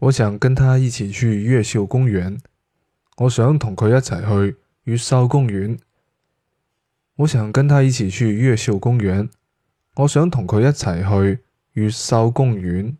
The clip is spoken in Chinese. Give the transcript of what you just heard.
我想跟他一起去越秀公园。我想同佢一齐去越秀公园。我想跟他一起去越秀公园。我想同佢一齐去越秀公园。